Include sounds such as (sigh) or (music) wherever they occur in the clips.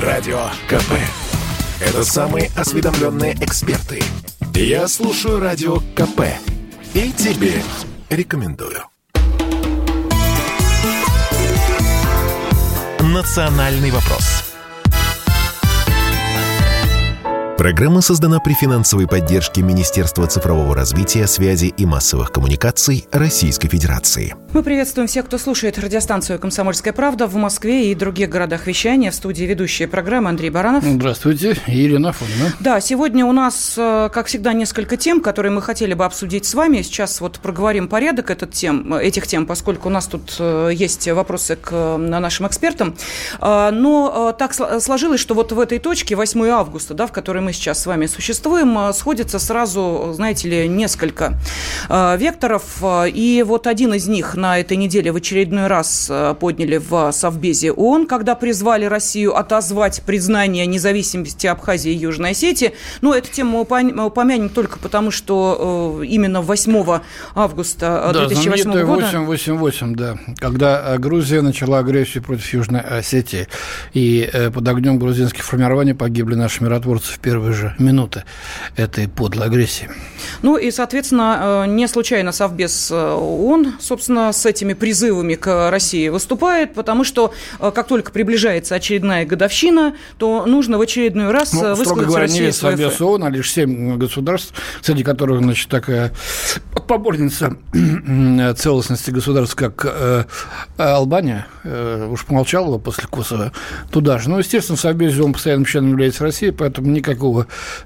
Радио КП. Это самые осведомленные эксперты. Я слушаю Радио КП. И тебе рекомендую. «Национальный вопрос» Программа создана при финансовой поддержке Министерства цифрового развития, связи и массовых коммуникаций Российской Федерации. Мы приветствуем всех, кто слушает радиостанцию «Комсомольская правда» в Москве и других городах вещания. В студии ведущая программы Андрей Баранов. Здравствуйте, Ирина Фонина. Да, сегодня у нас, э, как всегда, несколько тем, которые мы хотели бы обсудить с вами. Сейчас вот проговорим порядок этот тем, этих тем, поскольку у нас тут э, есть вопросы к э, нашим экспертам. Но так сложилось, что вот в этой точке, 8 августа, да, в которой мы сейчас с вами существуем, э, сходится сразу, знаете ли, несколько э, векторов. И вот один из них на этой неделе в очередной раз э, подняли в Совбезе ООН, когда призвали Россию отозвать признание независимости Абхазии и Южной Осетии. Но эту тему мы упомянем только потому, что именно 8 августа да, 2008 года... 888, да, когда Грузия начала агрессию против Южной Осетии. И под огнем грузинских формирований погибли наши миротворцы в первые же минуты этой подлой агрессии. Ну и, соответственно, э, не случайно Совбез э, ООН, собственно, с этими призывами к России выступает, потому что э, как только приближается очередная годовщина, то нужно в очередной раз ну, высказать говоря, России не весь Совбез ООН, а лишь семь государств, среди которых, значит, такая поборница целостности государств, как Албания, уж помолчала после Косово, туда же. Ну, естественно, в Совбезе он постоянным членом является Россией, поэтому никакого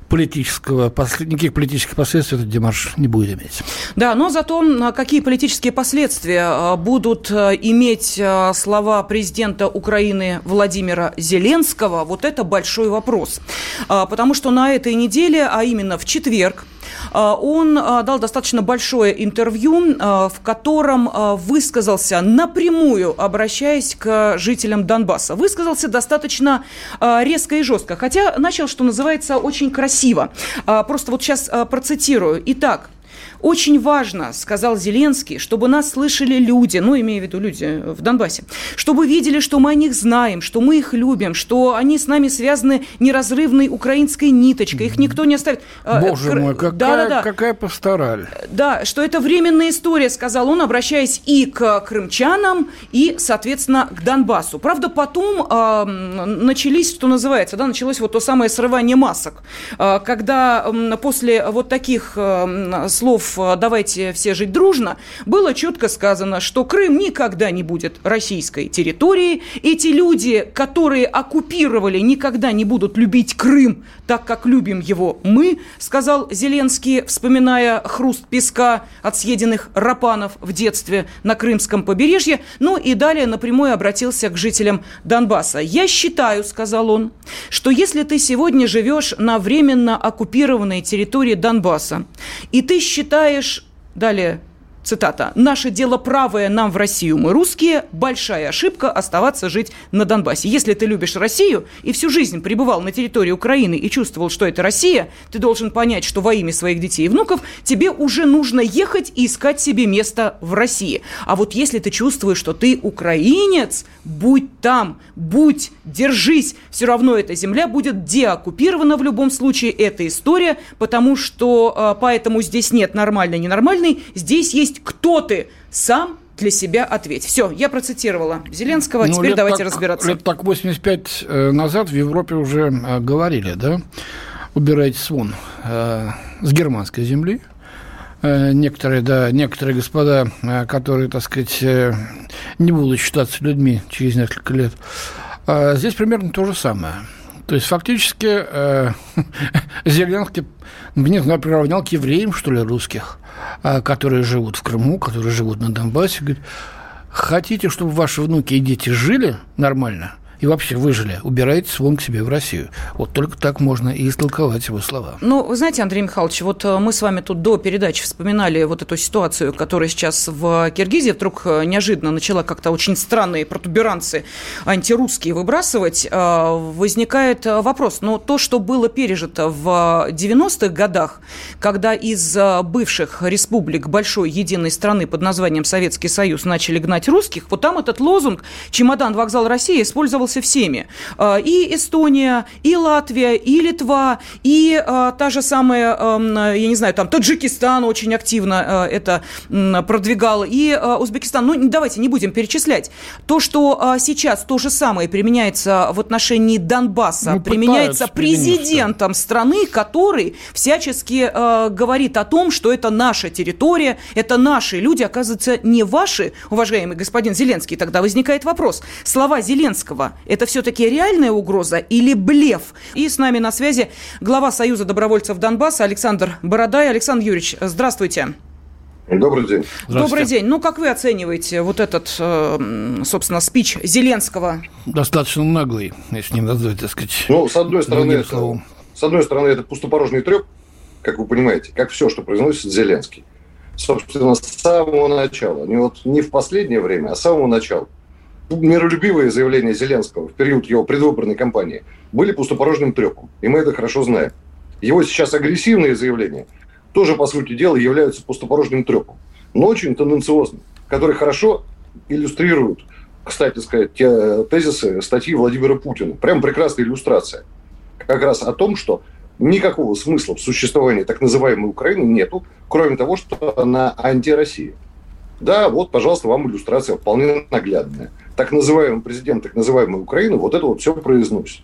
политического, никаких политических последствий этот демарш не будет иметь. Да, но зато какие политические последствия а, будут а, иметь а, слова президента Украины Владимира Зеленского, вот это большой вопрос. Потому что на этой неделе, а именно в четверг, а, он а, дал достаточно большое интервью, а, в котором высказался напрямую, обращаясь к жителям Донбасса. Высказался достаточно резко и жестко, хотя начал, что называется, очень красиво. Просто вот сейчас процитирую. Итак, очень важно, сказал Зеленский, чтобы нас слышали люди, ну, имея в виду люди в Донбассе, чтобы видели, что мы о них знаем, что мы их любим, что они с нами связаны неразрывной украинской ниточкой, их никто не оставит. А, Боже мой, какая, да, да, да. какая пастораль. Да, что это временная история, сказал он, обращаясь и к крымчанам, и, соответственно, к Донбассу. Правда, потом э, начались, что называется, да, началось вот то самое срывание масок, э, когда э, после вот таких э, слов Э, «давайте все жить дружно», было четко сказано, что Крым никогда не будет российской территорией. Эти люди, которые оккупировали, никогда не будут любить Крым так, как любим его мы, сказал Зеленский, вспоминая хруст песка от съеденных рапанов в детстве на Крымском побережье. Ну и далее напрямую обратился к жителям Донбасса. «Я считаю, — сказал он, — что если ты сегодня живешь на временно оккупированной территории Донбасса, и ты считаешь, считаешь, далее цитата, «Наше дело правое, нам в Россию, мы русские, большая ошибка оставаться жить на Донбассе». Если ты любишь Россию и всю жизнь пребывал на территории Украины и чувствовал, что это Россия, ты должен понять, что во имя своих детей и внуков тебе уже нужно ехать и искать себе место в России. А вот если ты чувствуешь, что ты украинец, будь там, будь, держись, все равно эта земля будет деоккупирована в любом случае, это история, потому что а, поэтому здесь нет нормальной, ненормальной, здесь есть есть кто ты, сам для себя ответь. Все, я процитировала Зеленского, ну, теперь давайте так, разбираться. Лет так 85 э, назад в Европе уже э, говорили, да, убирайтесь вон э, с германской земли. Некоторые, да, некоторые господа, которые, так сказать, не будут считаться людьми через несколько лет. А здесь примерно то же самое. То есть фактически э, (laughs) Зеленский, не знаю, приравнял к евреям, что ли, русских, э, которые живут в Крыму, которые живут на Донбассе. Говорит, хотите, чтобы ваши внуки и дети жили нормально? И вообще выжили, убирайтесь вон к себе в Россию. Вот только так можно и истолковать его слова. Ну, вы знаете, Андрей Михайлович, вот э, мы с вами тут до передачи вспоминали вот эту ситуацию, которая сейчас в Киргизии вдруг э, неожиданно начала как-то очень странные протуберанцы антирусские выбрасывать. Э, возникает вопрос, но то, что было пережито в 90-х годах, когда из бывших республик большой единой страны под названием Советский Союз начали гнать русских, вот там этот лозунг «Чемодан, вокзал России» использовался поддерживался всеми. И Эстония, и Латвия, и Литва, и та же самая, эм, я не знаю, там Таджикистан очень активно это продвигал, и Узбекистан. Ну, давайте не будем перечислять. То, что сейчас то же самое применяется в отношении Донбасса, ну, применяется президентом страны, который всячески э, говорит о том, что это наша территория, это наши люди, оказывается, не ваши, уважаемый господин Зеленский. Тогда возникает вопрос. Слова Зеленского – это все-таки реальная угроза или блеф? И с нами на связи глава Союза добровольцев Донбасса Александр Бородай. Александр Юрьевич, здравствуйте. Добрый день. Добрый день. Ну, как вы оцениваете вот этот, э, собственно, спич Зеленского? Достаточно наглый, если не назвать, так сказать. Ну, с одной стороны, это, с одной стороны, это пустопорожный треп, как вы понимаете, как все, что произносит Зеленский. Собственно, с самого начала, не, вот, не в последнее время, а с самого начала. Миролюбивые заявления Зеленского в период его предвыборной кампании были пустопорожным трепом, и мы это хорошо знаем. Его сейчас агрессивные заявления – тоже, по сути дела, являются пустопорожним трепом, но очень тенденциозным, которые хорошо иллюстрируют, кстати сказать, те тезисы статьи Владимира Путина. Прям прекрасная иллюстрация. Как раз о том, что никакого смысла в существовании так называемой Украины нету, кроме того, что она антироссия. Да, вот, пожалуйста, вам иллюстрация вполне наглядная. Так называемый президент так называемой Украины вот это вот все произносит.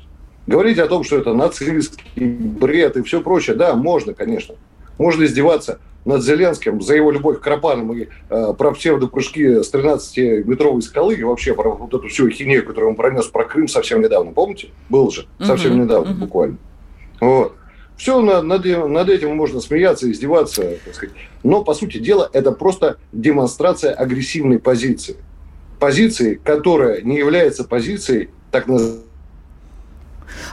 Говорить о том, что это нацистский бред и все прочее, да, можно, конечно. Можно издеваться над Зеленским за его любовь к Крапанам и э, про псевдопрыжки с 13-метровой скалы и вообще про вот эту всю ахинею, которую он пронес про Крым совсем недавно. Помните? Был же. Совсем угу, недавно угу. буквально. Вот. Все над, над, над этим можно смеяться, издеваться, так сказать. Но, по сути дела, это просто демонстрация агрессивной позиции. Позиции, которая не является позицией так называемой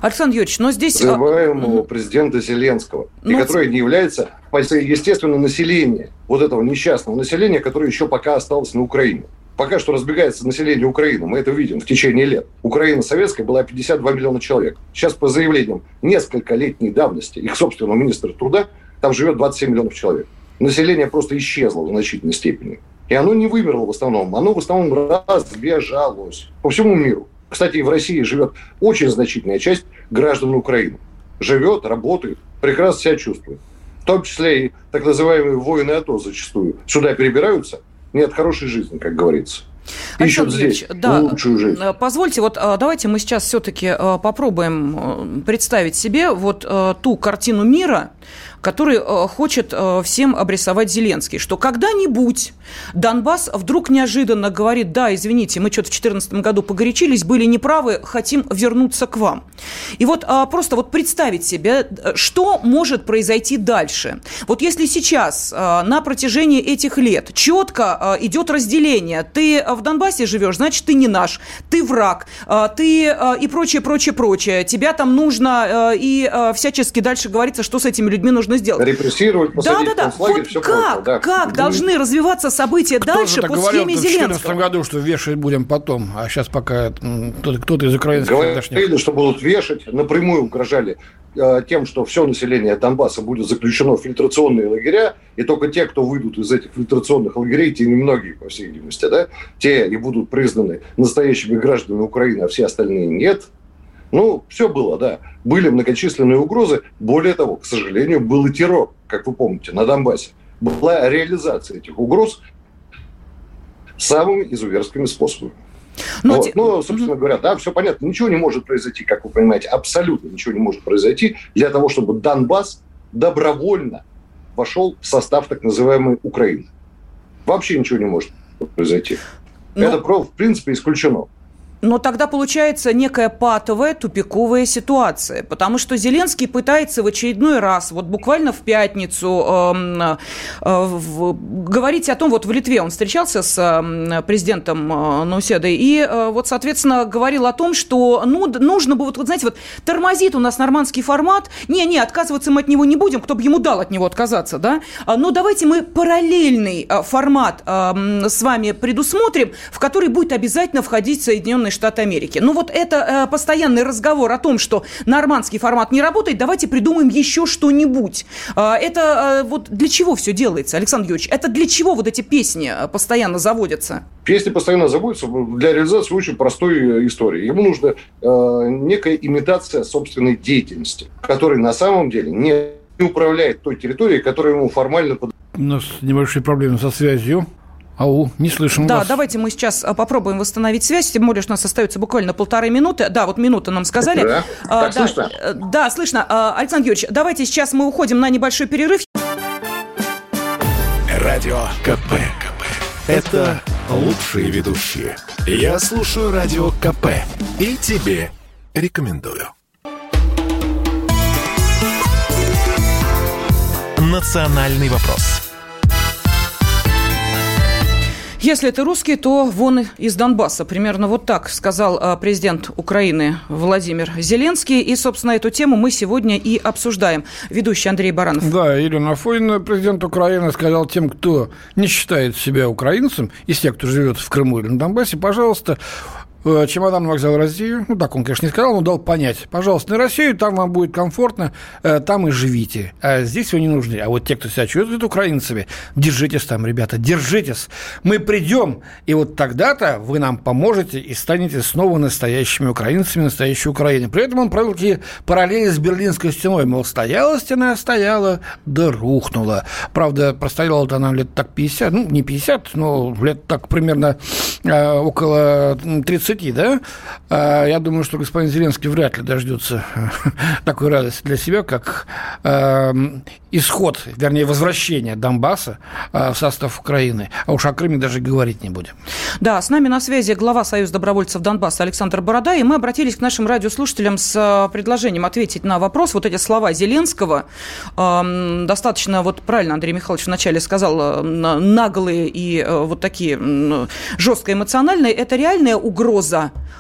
Александр Юрьевич, но здесь... Называемого а... президента Зеленского, но... и ну, который не является, естественно, население вот этого несчастного населения, которое еще пока осталось на Украине. Пока что разбегается население Украины, мы это видим в течение лет. Украина советская была 52 миллиона человек. Сейчас по заявлениям несколько летней давности их собственного министра труда там живет 27 миллионов человек. Население просто исчезло в значительной степени. И оно не вымерло в основном, оно в основном разбежалось по всему миру. Кстати, в России живет очень значительная часть граждан Украины. Живет, работает, прекрасно себя чувствует. В том числе и так называемые воины АТО зачастую сюда перебираются не от хорошей жизни, как говорится. Ищут здесь да, лучшую жизнь. Э, позвольте, вот э, давайте мы сейчас все-таки э, попробуем представить себе вот ту картину мира, который э, хочет э, всем обрисовать Зеленский, что когда-нибудь Донбасс вдруг неожиданно говорит, да, извините, мы что-то в 2014 году погорячились, были неправы, хотим вернуться к вам. И вот а, просто вот представить себе, что может произойти дальше. Вот если сейчас на протяжении этих лет четко идет разделение, ты в Донбассе живешь, значит, ты не наш, ты враг, ты и прочее, прочее, прочее, тебя там нужно и всячески дальше говорится, что с этими людьми нужно нужно сделать. Репрессировать, посадить да, да, да. вот все как, прочее. Да. Как должны развиваться события Кто дальше по схеме Зеленского? В 2014 году, что вешать будем потом, а сейчас пока кто-то из украинских Говорили, что будут вешать, напрямую угрожали э, тем, что все население Донбасса будет заключено в фильтрационные лагеря, и только те, кто выйдут из этих фильтрационных лагерей, те немногие, по всей видимости, да, те и будут признаны настоящими гражданами Украины, а все остальные нет – ну, все было, да. Были многочисленные угрозы. Более того, к сожалению, был и террор, как вы помните, на Донбассе. Была реализация этих угроз самыми изуверскими способами. Но, ну, вот. ну, собственно говоря, да, все понятно. Ничего не может произойти, как вы понимаете, абсолютно ничего не может произойти для того, чтобы Донбасс добровольно вошел в состав так называемой Украины. Вообще ничего не может произойти. Но... Это, в принципе, исключено. Но тогда получается некая патовая, тупиковая ситуация, потому что Зеленский пытается в очередной раз, вот буквально в пятницу, э, э, в, говорить о том, вот в Литве он встречался с э, президентом э, Нуседой, и э, вот, соответственно, говорил о том, что ну, нужно бы, вот, вот, знаете, вот тормозит у нас нормандский формат, не-не, отказываться мы от него не будем, кто бы ему дал от него отказаться, да, а, но давайте мы параллельный э, формат э, с вами предусмотрим, в который будет обязательно входить Соединенные Штаты Америки. Ну вот это э, постоянный разговор о том, что нормандский формат не работает, давайте придумаем еще что-нибудь. Э, это э, вот для чего все делается, Александр Юрьевич? Это для чего вот эти песни э, постоянно заводятся? Песни постоянно заводятся для реализации очень простой истории. Ему нужна э, некая имитация собственной деятельности, которая на самом деле не управляет той территорией, которая ему формально... У нас небольшие проблемы со связью. Ау, не слышим Да, вас. давайте мы сейчас а, попробуем восстановить связь, тем более, что у нас остается буквально полторы минуты. Да, вот минута нам сказали. Да, а, так да, слышно? э, Да, слышно. А, Александр Юрьевич, давайте сейчас мы уходим на небольшой перерыв. Радио КП. Это лучшие ведущие. Я слушаю Радио КП. И тебе рекомендую. Национальный вопрос. Если ты русский, то вон из Донбасса. Примерно вот так сказал а, президент Украины Владимир Зеленский. И, собственно, эту тему мы сегодня и обсуждаем. Ведущий Андрей Баранов. Да, Ирина Фойна, президент Украины, сказал тем, кто не считает себя украинцем, из тех, кто живет в Крыму или на Донбассе, пожалуйста, чемодан вокзал Россию. Ну, так он, конечно, не сказал, но дал понять. Пожалуйста, на Россию, там вам будет комфортно, э, там и живите. А здесь вы не нужны. А вот те, кто себя чувствует украинцами, держитесь там, ребята, держитесь. Мы придем, и вот тогда-то вы нам поможете и станете снова настоящими украинцами, настоящей Украиной. При этом он провел такие параллели с Берлинской стеной. Мол, стояла стена, стояла, да рухнула. Правда, простояла-то она лет так 50, ну, не 50, но лет так примерно э, около 30 да? А, Я думаю, что господин Зеленский вряд ли дождется (laughs) такой радости для себя, как э, исход, вернее, возвращение Донбасса э, в состав Украины. А уж о Крыме даже говорить не будем. Да, с нами на связи глава Союза добровольцев Донбасса Александр Борода, и мы обратились к нашим радиослушателям с э, предложением ответить на вопрос. Вот эти слова Зеленского, э, достаточно, вот правильно Андрей Михайлович вначале сказал, э, наглые и э, вот такие э, жестко эмоциональные, это реальная угроза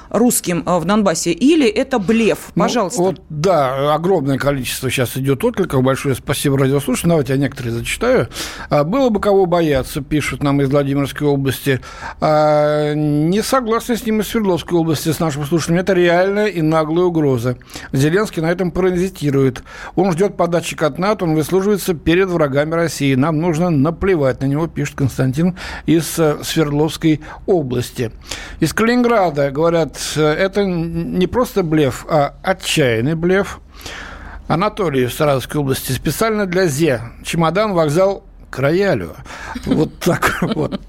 русским э, в Донбассе или это блеф? Пожалуйста. Ну, вот, да, огромное количество сейчас идет откликов. Большое спасибо радиослушателям. Давайте я некоторые зачитаю. А, Было бы кого бояться, пишут нам из Владимирской области. А, Не согласны с ним из Свердловской области, с нашим слушателем. Это реальная и наглая угроза. Зеленский на этом паразитирует. Он ждет подачи от НАТО, он выслуживается перед врагами России. Нам нужно наплевать на него, пишет Константин из э, Свердловской области. Из Калининграда говорят, э, это не просто блеф, а отчаянный блеф. Анатолий в Саратовской области специально для ЗЕ. Чемодан, вокзал к роялю. Вот так (laughs) вот.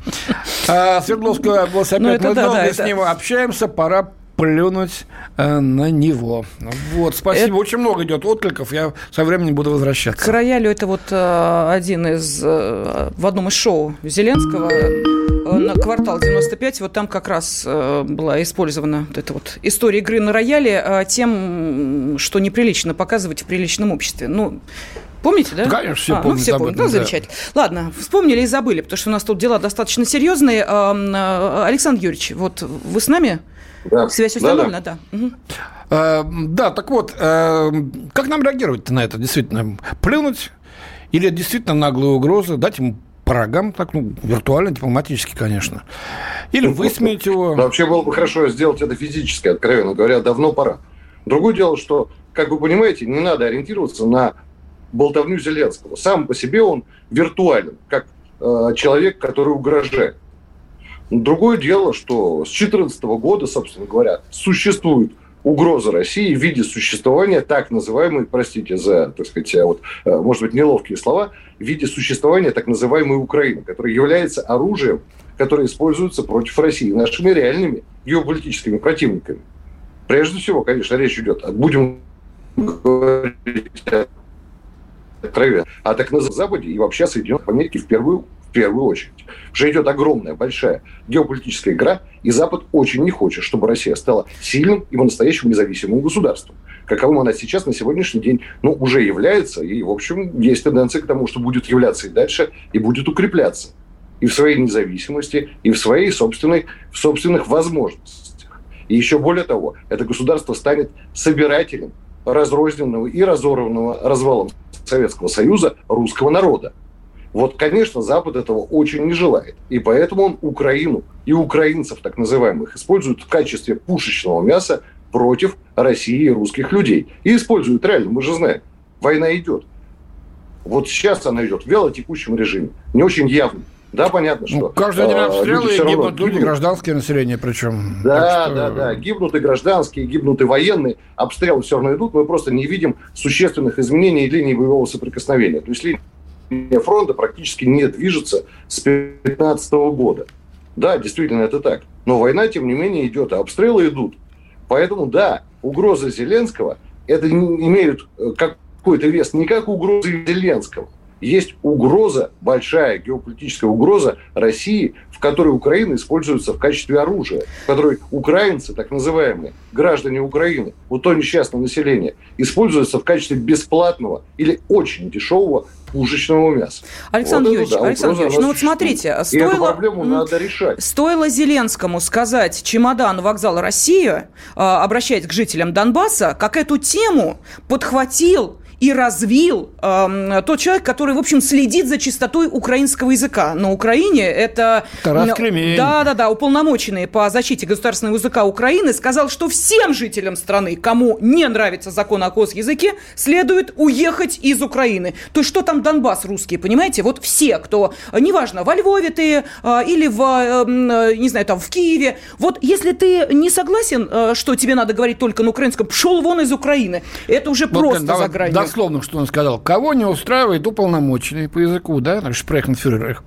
А Свердловская область Ну, опять мы долго с ним общаемся, пора плюнуть э, на него. Вот, спасибо. Это- Очень много идет откликов, я со временем буду К возвращаться. роялю это вот э, один из э, в одном из шоу Зеленского на квартал 95, вот там как раз э, была использована вот эта вот история игры на рояле э, тем, что неприлично показывать в приличном обществе. Ну, помните, да? Конечно, все А, ну, помнят все об помнят. этом, Ну, да. замечательно. Ладно, вспомнили и забыли, потому что у нас тут дела достаточно серьезные. Э, э, Александр Юрьевич, вот вы с нами? Да. Связь Да, установлена, да. Мгм. Э, Да, так вот, э, как нам реагировать на это? Действительно, плюнуть или это действительно наглая угроза, дать ему по рогам, так, ну, виртуально, дипломатически, конечно. Или высмеять его. Вообще было бы хорошо сделать это физически, откровенно говоря, давно пора. Другое дело, что, как вы понимаете, не надо ориентироваться на болтовню Зеленского. Сам по себе он виртуален, как э, человек, который угрожает. Другое дело, что с 2014 года, собственно говоря, существует угроза России в виде существования так называемой, простите за, так сказать, вот, э, может быть, неловкие слова, в виде существования так называемой Украины, которая является оружием, которое используется против России нашими реальными геополитическими противниками. Прежде всего, конечно, речь идет, о- будем говорить о траве, а так на Западе и вообще Соединенных Америки в первую, первую очередь. Уже идет огромная, большая геополитическая игра, и Запад очень не хочет, чтобы Россия стала сильным и по-настоящему независимым государством. Каковым она сейчас на сегодняшний день ну, уже является, и, в общем, есть тенденция к тому, что будет являться и дальше, и будет укрепляться и в своей независимости, и в своей собственной, в собственных возможностях. И еще более того, это государство станет собирателем разрозненного и разорванного развалом Советского Союза русского народа. Вот, конечно, Запад этого очень не желает. И поэтому он Украину и украинцев, так называемых, использует в качестве пушечного мяса против России и русских людей. И используют реально, мы же знаем. Война идет. Вот сейчас она идет в вялотекущем режиме, не очень явно. Да, понятно, ну, что... Ну, каждый день а, обстрелы и гибнут люди, гражданское население причем. Да, что... да, да. Гибнут и гражданские, гибнут и военные. Обстрелы все равно идут. Мы просто не видим существенных изменений линии боевого соприкосновения. То есть линия фронта практически не движется с 2015 года. Да, действительно, это так. Но война, тем не менее, идет, а обстрелы идут. Поэтому, да, угроза Зеленского, это имеют э, какой-то вес не как угроза Зеленского, есть угроза, большая геополитическая угроза России, в которой Украина используется в качестве оружия, в которой украинцы, так называемые, граждане Украины, вот то несчастное население, используются в качестве бесплатного или очень дешевого пушечного мяса. Александр вот Юрьевич, да, Александр Юрьевич, ну вот смотрите, стоило, надо решать. стоило Зеленскому сказать чемодан вокзала Россия, обращаясь к жителям Донбасса, как эту тему подхватил и развил э, тот человек, который, в общем, следит за чистотой украинского языка. На Украине это... Тарас Кремень. Да, да, да, уполномоченный по защите государственного языка Украины сказал, что всем жителям страны, кому не нравится закон о языке, следует уехать из Украины. То есть что там Донбасс русские, понимаете? Вот все, кто, неважно, во Львове ты э, или в, э, э, не знаю, там в Киеве, вот если ты не согласен, э, что тебе надо говорить только на украинском, пшел вон из Украины. Это уже вот, просто давай, за гранью дословно, что он сказал. Кого не устраивает уполномоченный по языку, да, шпрехенфюрер,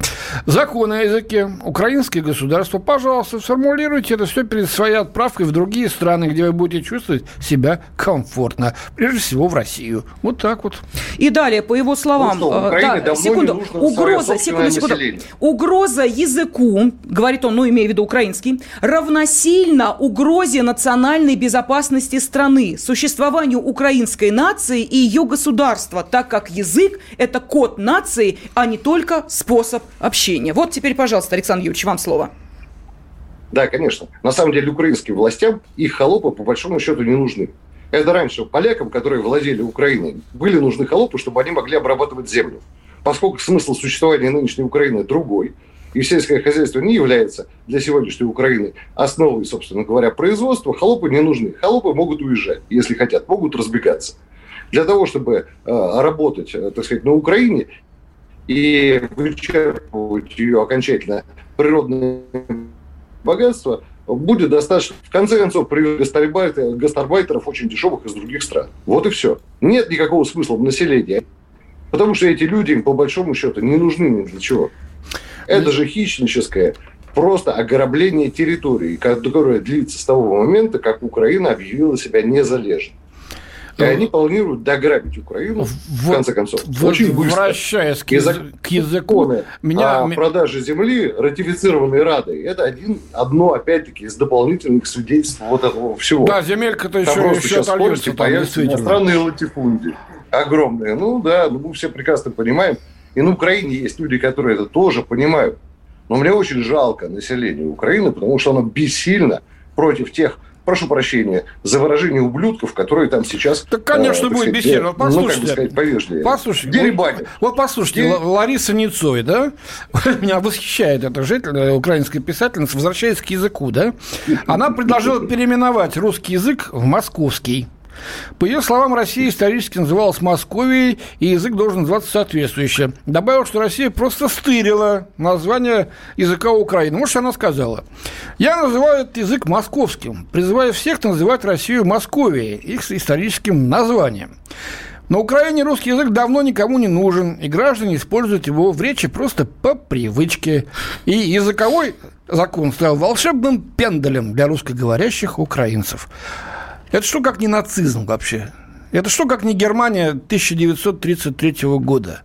закон о языке, украинское государство, пожалуйста, сформулируйте это все перед своей отправкой в другие страны, где вы будете чувствовать себя комфортно. Прежде всего в Россию. Вот так вот. И далее, по его словам, ну, что, э, да, секунду, угроза, секунду, секунду, угроза языку, говорит он, ну, имея в виду украинский, равносильно угрозе национальной безопасности страны, существованию украинской нации и ее государства, так как язык – это код нации, а не только способ общения. Вот теперь, пожалуйста, Александр Юрьевич, вам слово. Да, конечно. На самом деле украинским властям их холопы по большому счету не нужны. Это раньше полякам, которые владели Украиной, были нужны холопы, чтобы они могли обрабатывать землю. Поскольку смысл существования нынешней Украины другой, и сельское хозяйство не является для сегодняшней Украины основой, собственно говоря, производства, холопы не нужны. Холопы могут уезжать, если хотят, могут разбегаться для того, чтобы э, работать, э, так сказать, на Украине и вычерпывать ее окончательно природное богатство, будет достаточно. В конце концов, привез гастарбайтеров, гастарбайтеров очень дешевых из других стран. Вот и все. Нет никакого смысла в населении. Потому что эти люди, им по большому счету, не нужны ни для чего. Это же хищническое просто ограбление территории, которое длится с того момента, как Украина объявила себя незалежной. И они планируют дограбить Украину, в, в конце концов, в, очень быстро. Возвращаясь к, язык, к языку, меня... о продаже земли, ратифицированной Радой, это один, одно, опять-таки, из дополнительных свидетельств вот этого всего. Да, земелька-то еще, еще сейчас там, действительно. Иностранные латифундии огромные. Ну да, ну, мы все прекрасно понимаем. И на Украине есть люди, которые это тоже понимают. Но мне очень жалко население Украины, потому что оно бессильно против тех прошу прощения, за выражение ублюдков, которые там сейчас... Так, конечно, э, будет беседа. Вот послушайте, ну, как Послушайте, вот, вот послушайте, Дериб... Лариса Ницой, да? (laughs) Меня восхищает эта житель, украинская писательница, возвращаясь к языку, да? Она предложила переименовать русский язык в московский. По ее словам, Россия исторически называлась Московией, и язык должен называться соответствующе. Добавил, что Россия просто стырила название языка Украины. Вот что она сказала. Я называю этот язык московским, призываю всех называть Россию Московией, их историческим названием. На Украине русский язык давно никому не нужен, и граждане используют его в речи просто по привычке. И языковой закон стал волшебным пендалем для русскоговорящих украинцев. Это что как не нацизм вообще? Это что как не Германия 1933 года?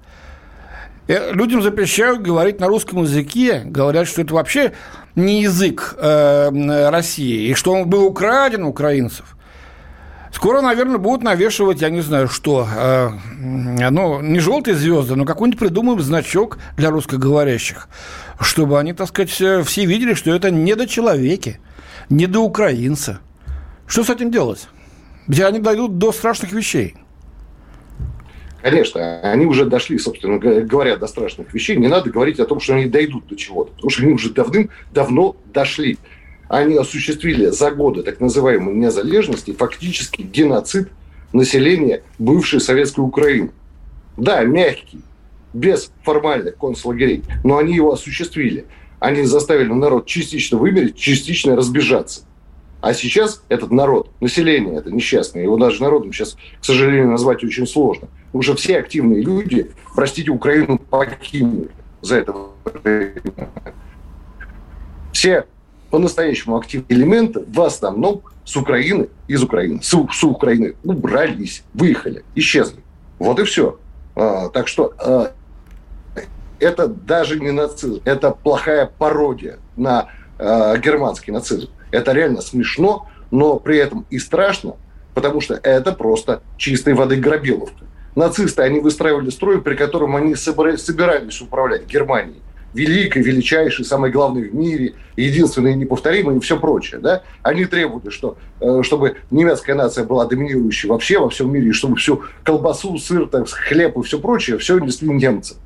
Э, людям запрещают говорить на русском языке, говорят, что это вообще не язык э, России, и что он был украден у украинцев. Скоро, наверное, будут навешивать, я не знаю, что, э, ну, не желтые звезды, но какой-нибудь придумаем значок для русскоговорящих, чтобы они, так сказать, все видели, что это не до человеки, не до украинца. Что с этим делать? Где они дойдут до страшных вещей? Конечно, они уже дошли, собственно говоря, до страшных вещей. Не надо говорить о том, что они дойдут до чего-то, потому что они уже давным-давно дошли. Они осуществили за годы так называемой незалежности фактически геноцид населения бывшей советской Украины. Да, мягкий, без формальных концлагерей, но они его осуществили. Они заставили народ частично вымереть, частично разбежаться. А сейчас этот народ, население это несчастное, его даже народом сейчас, к сожалению, назвать очень сложно. Уже все активные люди, простите, Украину покинули за это время. Все по-настоящему активные элементы в основном с Украины, из Украины, с, с Украины убрались, выехали, исчезли. Вот и все. А, так что а, это даже не нацизм, это плохая пародия на э, германский нацизм. Это реально смешно, но при этом и страшно, потому что это просто чистой воды грабиловка. Нацисты, они выстраивали строй, при котором они собирались управлять Германией. Великой, величайшей, самой главной в мире, единственной, неповторимой и все прочее. Да? Они требовали, что, э, чтобы немецкая нация была доминирующей вообще во всем мире, и чтобы всю колбасу, сыр, так, хлеб и все прочее, все несли немцы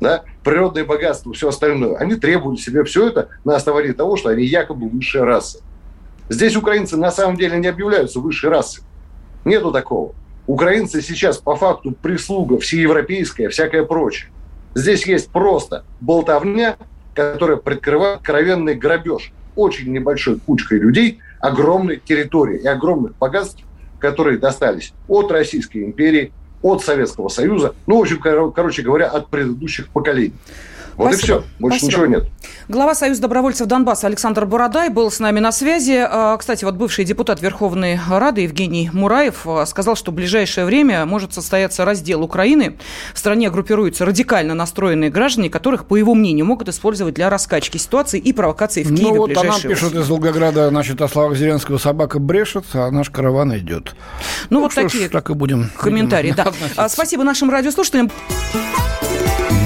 да, природное богатство, все остальное, они требовали себе все это на основании того, что они якобы высшая раса. Здесь украинцы на самом деле не объявляются высшей расой. Нету такого. Украинцы сейчас по факту прислуга всеевропейская, всякое прочее. Здесь есть просто болтовня, которая прикрывает кровенный грабеж очень небольшой кучкой людей огромной территории и огромных богатств, которые достались от Российской империи, от Советского Союза, ну, в общем, короче говоря, от предыдущих поколений. Вот Спасибо. и все, больше Спасибо. ничего нет. Глава Союза добровольцев Донбасса Александр Бородай был с нами на связи. А, кстати, вот бывший депутат Верховной Рады Евгений Мураев а, сказал, что в ближайшее время может состояться раздел Украины. В стране группируются радикально настроенные граждане, которых, по его мнению, могут использовать для раскачки ситуации и провокации в Киеве. Ну вот она пишет из Волгограда, значит, о словах Зеленского «собака брешет, а наш караван идет». Ну, ну вот такие ж, так и будем комментарии. Будем да. (laughs) Спасибо нашим радиослушателям.